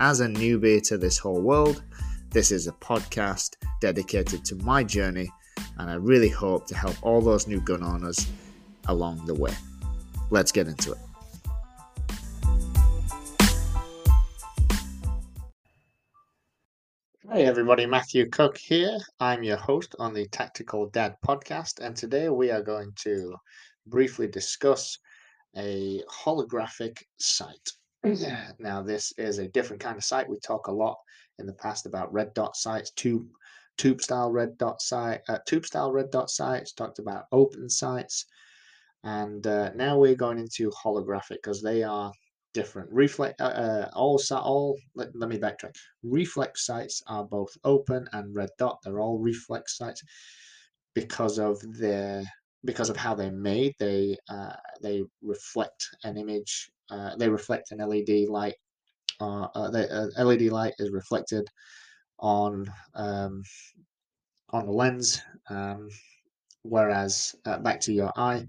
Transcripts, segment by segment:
as a newbie to this whole world, this is a podcast dedicated to my journey, and I really hope to help all those new gun owners along the way. Let's get into it. Hey everybody, Matthew Cook here. I'm your host on the Tactical Dad podcast, and today we are going to briefly discuss a holographic sight. now, this is a different kind of sight. We talk a lot in the past about red dot sights, tube tube style red dot sight, uh, tube style red dot sights. Talked about open sights, and uh, now we're going into holographic because they are different. Reflex, uh, uh, all all. Let, let me backtrack. Reflex sights are both open and red dot. They're all reflex sights because of their because of how they're made, they uh, they reflect an image. Uh, they reflect an LED light. Uh, uh the uh, LED light is reflected on um, on the lens, um, whereas uh, back to your eye.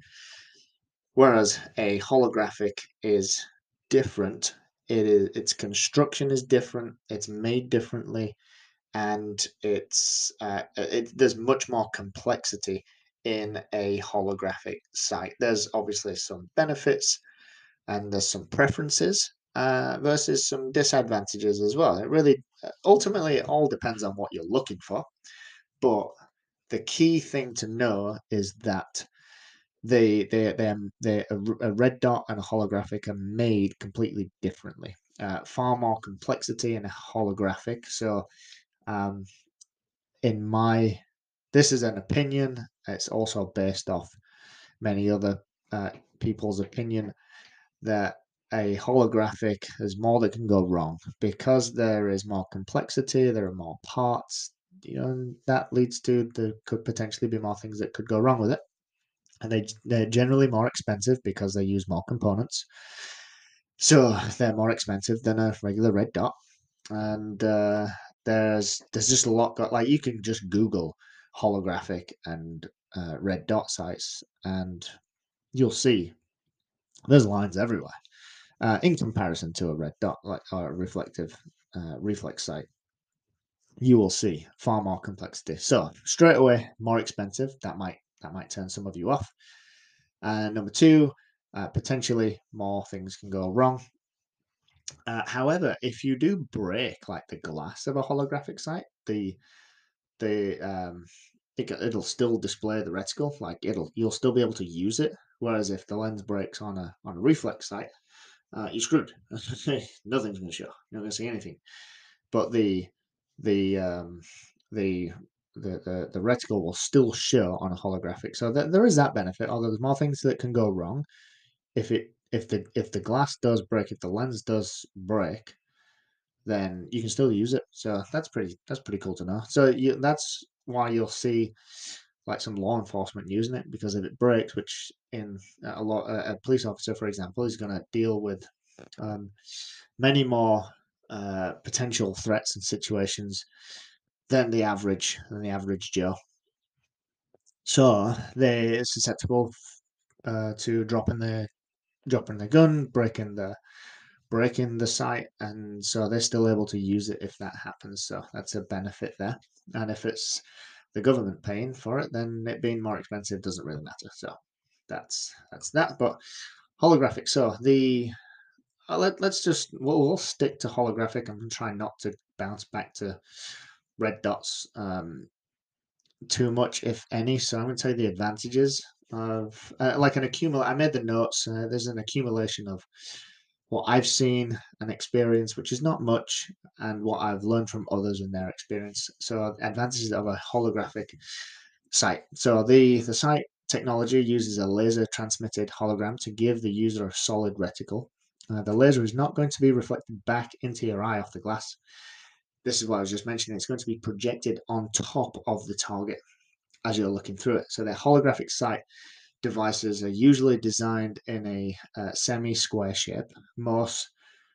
Whereas a holographic is different. It is its construction is different. It's made differently, and it's it, there's much more complexity in a holographic sight. There's obviously some benefits and there's some preferences uh, versus some disadvantages as well. It really, uh, ultimately, it all depends on what you're looking for. But the key thing to know is that they they they they a red dot and a holographic are made completely differently. Uh, far more complexity in a holographic. So, um, in my this is an opinion. It's also based off many other uh, people's opinion that a holographic is more that can go wrong because there is more complexity. There are more parts. You know, that leads to there could potentially be more things that could go wrong with it, and they they're generally more expensive because they use more components. So they're more expensive than a regular red dot, and uh, there's there's just a lot got like you can just Google holographic and uh, red dot sights, and you'll see there's lines everywhere uh, in comparison to a red dot like a reflective uh, reflex sight. You will see far more complexity. So straight away, more expensive. That might that might turn some of you off. And number two, uh, potentially more things can go wrong. Uh, however, if you do break like the glass of a holographic sight, the the um, it, it'll still display the reticle. Like it'll you'll still be able to use it. Whereas if the lens breaks on a on a reflex sight, uh, you're screwed. Nothing's going to show. You're not going to see anything. But the the um, the the, the, the reticle will still show on a holographic. So th- there is that benefit. Although there's more things that can go wrong. If it if the if the glass does break, if the lens does break, then you can still use it. So that's pretty that's pretty cool to know. So you, that's why you'll see like some law enforcement using it because if it breaks, which in a lot a police officer, for example, is going to deal with um, many more uh, potential threats and situations than the average than the average Joe. So they're susceptible uh, to dropping the dropping the gun, breaking the breaking the sight and so they're still able to use it if that happens. So that's a benefit there. And if it's the government paying for it, then it being more expensive doesn't really matter. So that's that's that. But holographic. So the uh, let, let's just we'll, we'll, stick to holographic. I'm not to bounce back to red dots um, too much, if any. So I'm going to tell you the advantages of uh, like an accumulate. I made the notes. Uh, there's an accumulation of what I've seen and experienced, which is not much, and what I've learned from others in their experience. So advantages of a holographic sight. So the the sight technology uses a laser transmitted hologram to give the user a solid reticle. Uh, the laser is not going to be reflected back into your eye off the glass. This is what I was just mentioning. It's going to be projected on top of the target as you're looking through it. So they're holographic sight devices are usually designed in a uh, semi-square shape. Most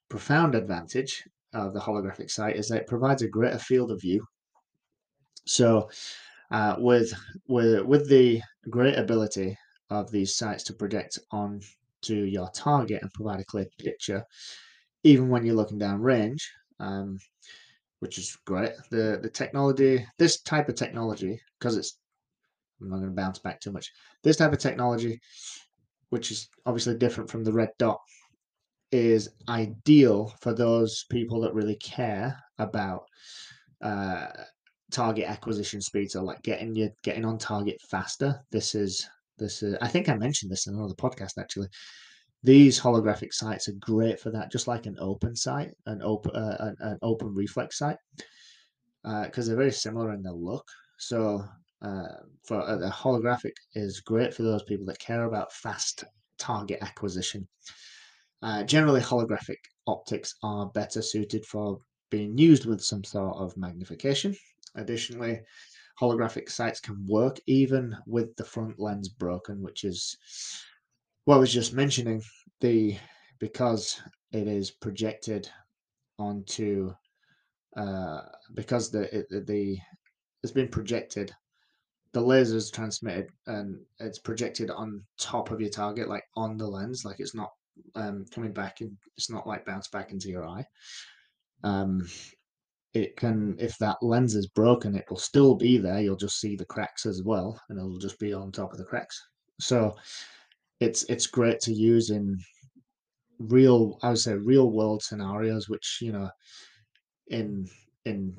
profound advantage of the holographic sight is that it provides a greater field of view. So uh, with, with, with the great ability of these sights to project on to your target and provide a clear picture, even when you're looking down range, um, which is great. The the technology, this type of technology, because it's I'm not going to bounce back too much. This type of technology, which is obviously different from the red dot, is ideal for those people that really care about uh, target acquisition speed. So like getting you getting on target faster. This is this is I think I mentioned this in another podcast actually. These holographic sights are great for that, just like an open sight, an open uh, an, an open reflex sight, because uh, they're very similar in their look. So uh, for uh, the holographic is great for those people that care about fast target acquisition. Uh, generally, holographic optics are better suited for being used with some sort of magnification. Additionally, holographic sights can work even with the front lens broken, which is what I was just mentioning. The because it is projected onto uh, because the it, the it's been projected the laser is transmitted and it's projected on top of your target, like on the lens, like it's not um, coming back and it's not like bounce back into your eye. Um, it can, if that lens is broken, it will still be there. You'll just see the cracks as well, and it'll just be on top of the cracks. So it's it's great to use in real, I would say, real world scenarios, which you know, in in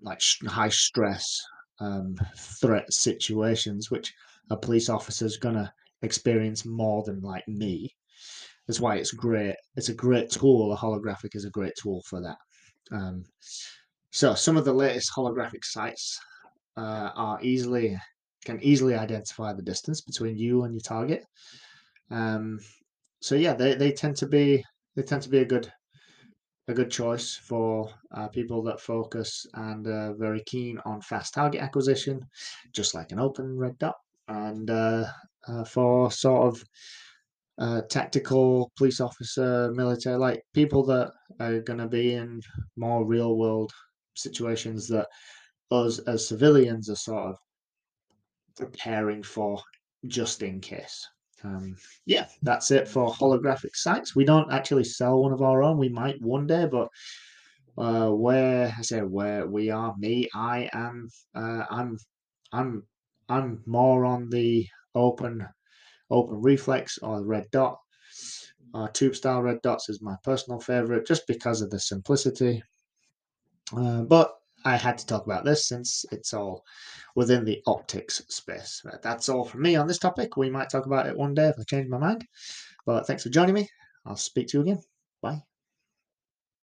like high stress um, threat situations, which a police officer is going to experience more than like me. That's why it's great. It's a great tool. A holographic is a great tool for that. Um, so some of the latest holographic sights uh, are easily can easily identify the distance between you and your target. Um, so yeah, they, they tend to be they tend to be a good a good choice for uh, people that focus and are very keen on fast target acquisition, just like an open red dot, and uh, uh, for sort of uh, tactical police officer, military, like people that are going to be in more real world situations that us as civilians are sort of preparing for just in case. Um, yeah, that's it for holographic sights. We don't actually sell one of our own. We might one day, but uh, where I say where we are, me, I am, uh, I'm, I'm, I'm more on the open, open reflex or the red dot. Uh, tube style red dots is my personal favorite, just because of the simplicity. Uh, but I had to talk about this since it's all within the optics space. But that's all from me on this topic. We might talk about it one day if I change my mind. But thanks for joining me. I'll speak to you again. Bye.